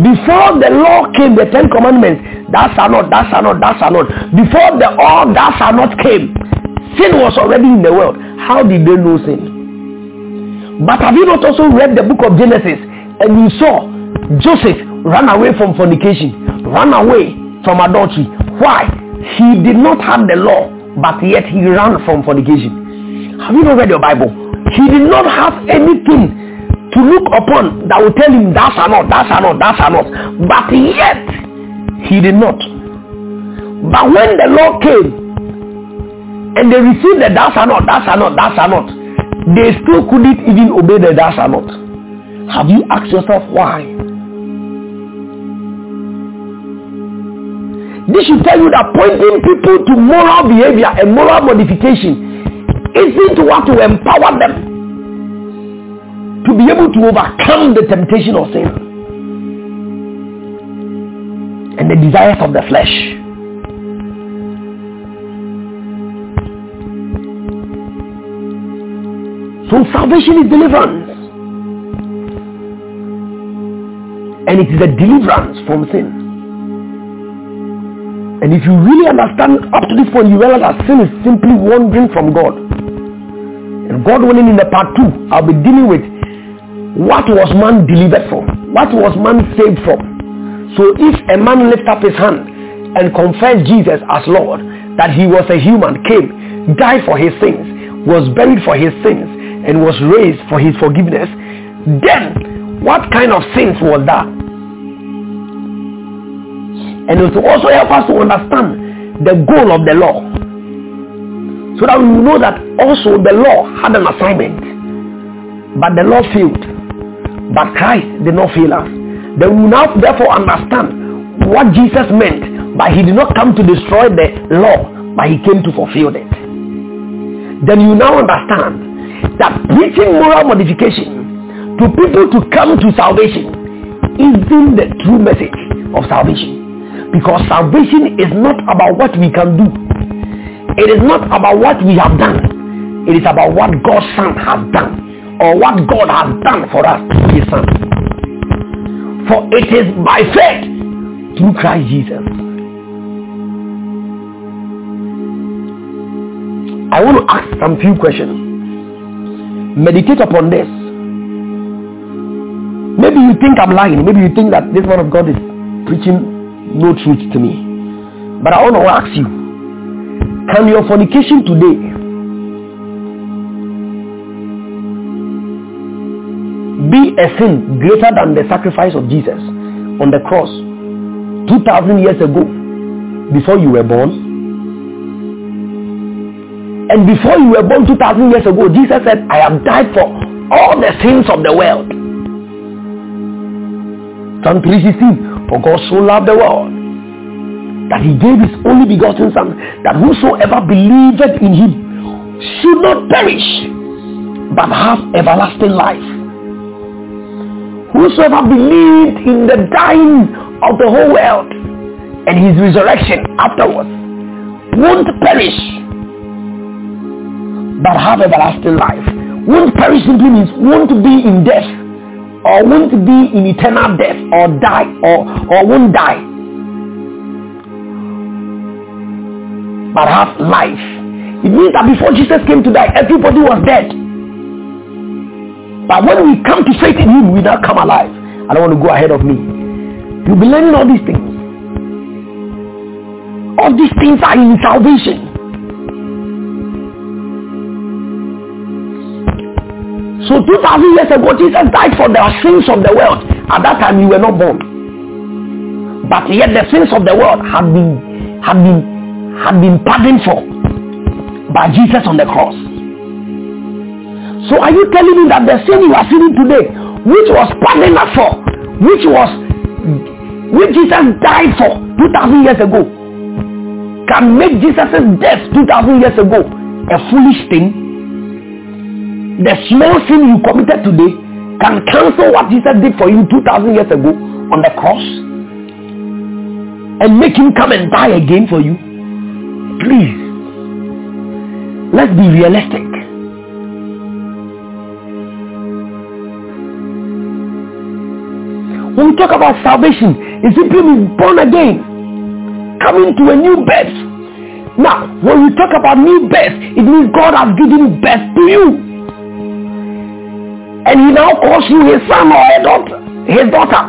Before the law came, the Ten Commandments, that shall not, that shall not, that shall not. Before the all that shall not came, sin was already in the world. How did they know sin? But have you not also read the book of Genesis and you saw Joseph Run away from fornication, Run away from adultery. Why? He did not have the law, but yet he ran from fornication. Have you not read your Bible? He did not have anything to look upon that will tell him that's not, that shall not, that shall not. But yet, he did not. But when the law came, and they received the that's not, shall not, that's not, they still couldn't even obey the that's not. Have you asked yourself why? This should tell you that pointing people to moral behavior and moral modification isn't what to empower them to be able to overcome the temptation of sin and the desires of the flesh. So salvation is deliverance. And it is a deliverance from sin. And if you really understand up to this point, you realize that sin is simply wandering from God. And God willing in the part two, I'll be dealing with what was man delivered from? What was man saved from? So if a man lift up his hand and confess Jesus as Lord, that he was a human, came, died for his sins, was buried for his sins, and was raised for his forgiveness, then what kind of sins was that? And it will also help us to understand the goal of the law. So that we know that also the law had an assignment. But the law failed. But Christ did not fail us. Then we now therefore understand what Jesus meant. But he did not come to destroy the law, but he came to fulfill it. Then you now understand that preaching moral modification to people to come to salvation isn't the true message of salvation. Because salvation is not about what we can do. It is not about what we have done. It is about what God's Son has done or what God has done for us through his Son. For it is by faith through Christ Jesus. I want to ask some few questions. Meditate upon this. Maybe you think I'm lying. Maybe you think that this man of God is preaching no truth to me. But I want to ask you, can your fornication today be a sin greater than the sacrifice of Jesus on the cross 2000 years ago before you were born? And before you were born 2000 years ago, Jesus said, I have died for all the sins of the world. John 3.16, for God so loved the world that he gave his only begotten son, that whosoever believeth in him should not perish, but have everlasting life. Whosoever believed in the dying of the whole world and his resurrection afterwards won't perish but have everlasting life. Won't perish simply means won't be in death or won't be in eternal death or die or, or won't die. But have life. It means that before Jesus came to die, everybody was dead. But when we come to faith in him, we now come alive. I don't want to go ahead of me. You'll be learning all these things. All these things are in salvation. So 2000 years ago, Jesus died for the sins of the world. At that time, you were not born. But yet the sins of the world had been, had been, had been pardoned for by Jesus on the cross. So are you telling me that the sin you are sinning today, which was pardoned for, which was, which Jesus died for 2000 years ago, can make Jesus' death 2000 years ago a foolish thing? The small sin you committed today can cancel what Jesus did for you 2,000 years ago on the cross and make him come and die again for you? Please, let's be realistic. When we talk about salvation, it simply means born again, coming to a new birth. Now, when we talk about new birth, it means God has given birth to you and he now calls you his son or a daughter, his daughter,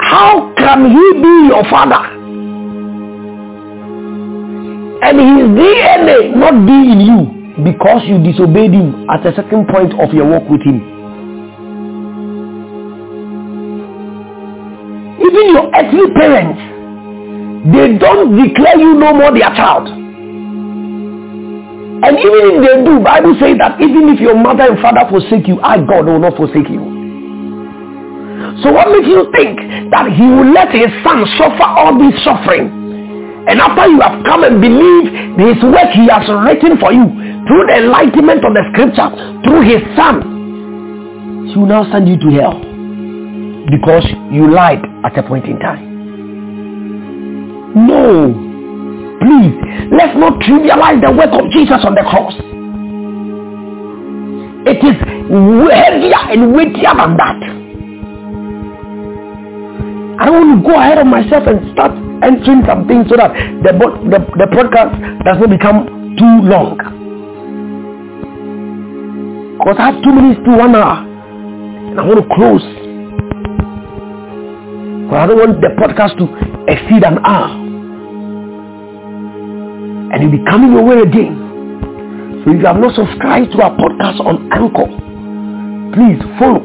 how can he be your father? And his DNA not be in you because you disobeyed him at a certain point of your walk with him. Even your earthly parents, they don't declare you no more their child. And even if they do, Bible says that even if your mother and father forsake you, I God will not forsake you. So what makes you think that he will let his son suffer all this suffering? And after you have come and believe his work he has written for you through the enlightenment of the scripture, through his son, he will now send you to hell because you lied at a point in time. No. Please, let's not trivialize the work of Jesus on the cross. It is heavier and weightier than that. I don't want to go ahead of myself and start entering some things so that the, the, the podcast does not become too long. Because I have two minutes to one hour. And I want to close. Because I don't want the podcast to exceed an hour and you'll be coming your way again. So if you have not subscribed to our podcast on Anchor, please follow.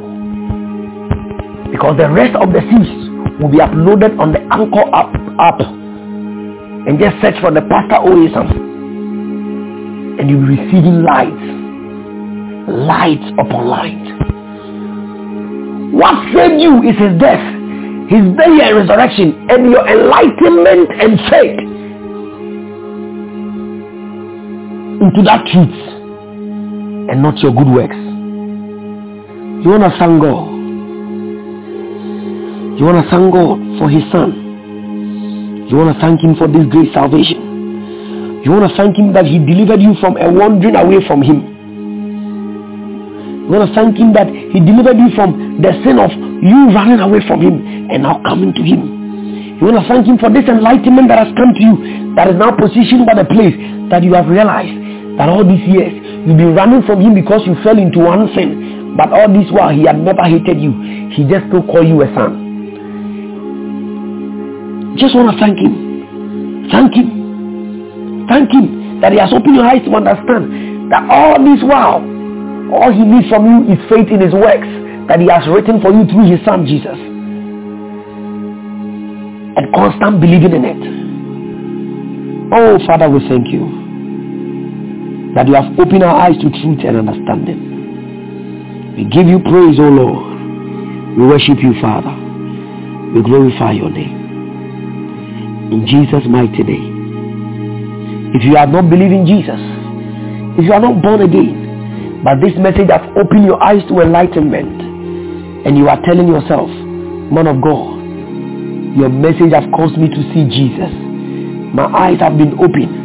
Because the rest of the series will be uploaded on the Anchor app, app. And just search for the Pastor O.A Sam. And you'll be receiving light. Light upon light. What saved you is his death, his burial and resurrection, and your enlightenment and faith into that truth and not your good works. You want to thank God. You want to thank God for his son. You want to thank him for this great salvation. You want to thank him that he delivered you from a wandering away from him. You want to thank him that he delivered you from the sin of you running away from him and now coming to him. You want to thank him for this enlightenment that has come to you, that is now positioned by the place that you have realized that all these years you've been running from him because you fell into one sin. But all this while he had never hated you. He just still call you a son. Just want to thank him. Thank him. Thank him that he has opened your eyes to understand that all this while, all he needs from you is faith in his works that he has written for you through his son Jesus. And constant believing in it. Oh, Father, we thank you that you have opened our eyes to truth and understanding. We give you praise, O Lord. We worship you, Father. We glorify your name. In Jesus' mighty name. If you have not believed in Jesus, if you are not born again, but this message has opened your eyes to enlightenment, and you are telling yourself, man of God, your message has caused me to see Jesus. My eyes have been opened.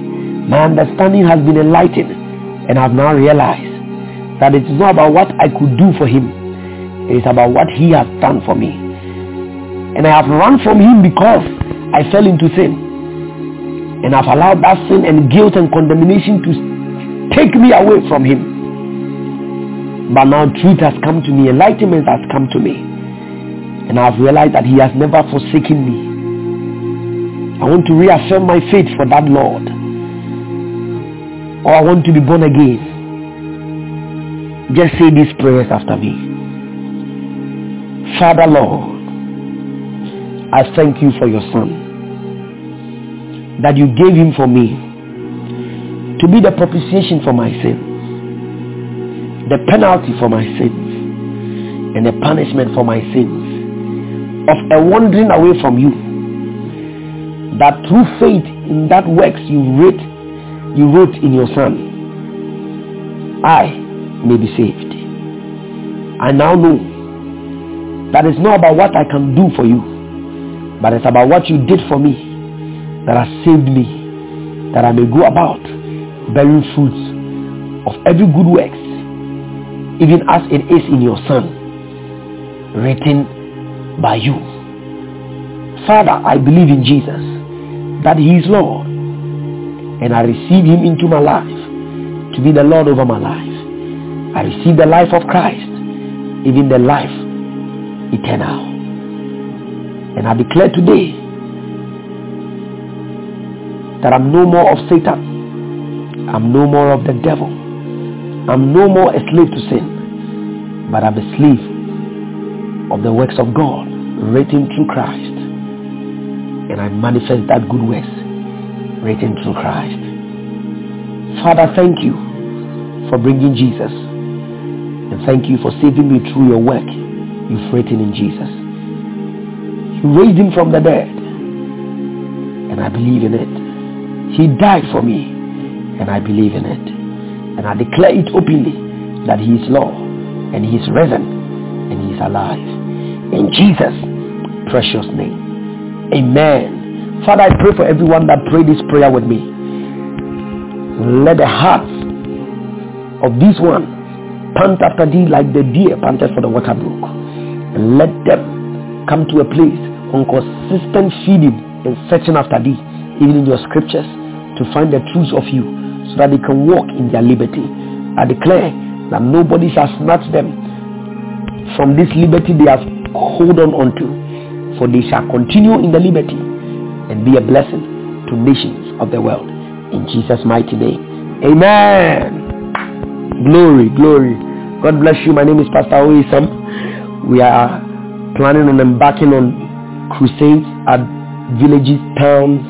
My understanding has been enlightened. And I've now realized that it is not about what I could do for him. It is about what he has done for me. And I have run from him because I fell into sin. And I've allowed that sin and guilt and condemnation to take me away from him. But now truth has come to me, enlightenment has come to me. And I've realized that he has never forsaken me. I want to reaffirm my faith for that Lord. Or I want to be born again. Just say these prayers after me. Father Lord, I thank you for your son. That you gave him for me to be the propitiation for my sins, the penalty for my sins and the punishment for my sins of a wandering away from you that through faith in that works you wrote you wrote in your son I may be saved I now know that it's not about what I can do for you but it's about what you did for me that has saved me that I may go about bearing fruits of every good works even as it is in your Son, written by you. Father, I believe in Jesus, that he is Lord, and I receive him into my life to be the Lord over my life. I receive the life of Christ, even the life eternal. And I declare today that I'm no more of Satan. I'm no more of the devil. I'm no more a slave to sin, but I'm a slave of the works of God written through Christ. And I manifest that good works written through Christ. Father, thank you for bringing Jesus. And thank you for saving me through your work you've written in Jesus. You raised him from the dead. And I believe in it. He died for me. And I believe in it. And I declare it openly that he is Lord and he is risen and he is alive. In Jesus' precious name. Amen. Father, I pray for everyone that prayed this prayer with me. Let the hearts of this one pant after thee like the deer panted for the water brook. And let them come to a place on consistent feeding and searching after thee, even in your scriptures, to find the truths of you so that they can walk in their liberty. I declare that nobody shall snatch them from this liberty they have hold on onto, for they shall continue in the liberty and be a blessing to nations of the world. In Jesus' mighty name. Amen. Glory, glory. God bless you. My name is Pastor O.A Sam. We are planning on embarking on crusades at villages, towns,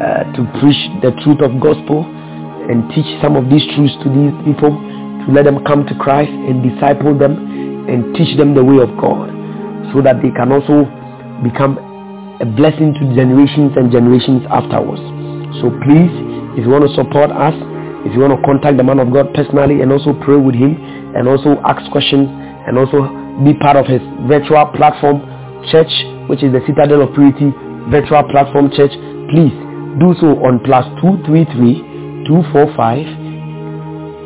uh, to preach the truth of gospel and teach some of these truths to these people to let them come to Christ and disciple them and teach them the way of God so that they can also become a blessing to generations and generations afterwards. So please, if you want to support us, if you want to contact the man of God personally and also pray with him and also ask questions and also be part of his virtual platform church, which is the Citadel of Purity virtual platform church, please do so on plus 233 245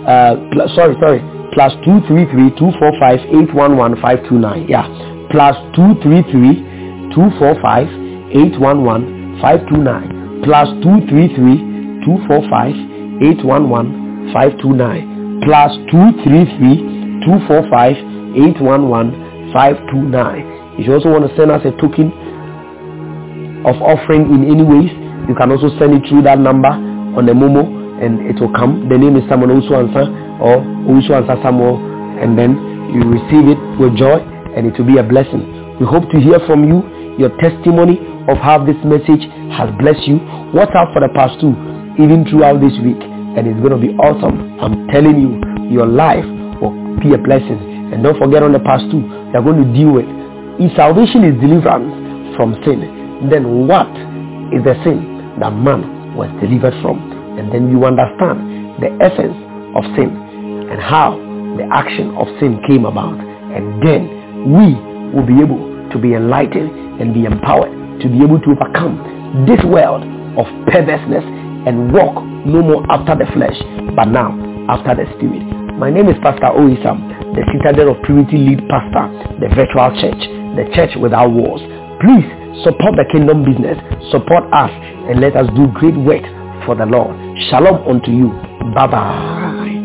uh, sorry sorry plus 233 245 811 529. Yeah. Plus 233 245 811 529. Plus 233 245 811 529. Plus 233 245 811 529. If you also want to send us a token of offering in any ways, you can also send it through that number on the Momo and it will come. The name is Samuel Usuansa or Usuansa Samuel and then you receive it with joy and it will be a blessing. We hope to hear from you, your testimony of how this message has blessed you. Watch out for the past two, even throughout this week and it's going to be awesome. I'm telling you, your life will be a blessing. And don't forget on the past two, you're going to deal with. If salvation is deliverance from sin, then what is the sin that man was delivered from? And then you understand the essence of sin and how the action of sin came about. And then we will be able to be enlightened and be empowered to be able to overcome this world of perverseness and walk no more after the flesh, but now after the spirit. My name is Pastor O.A Sam, the Citadel of Purity lead pastor, the virtual church, the church without walls. Please support the kingdom business, support us, and let us do great work for the Lord. Shalom unto you. Bye bye.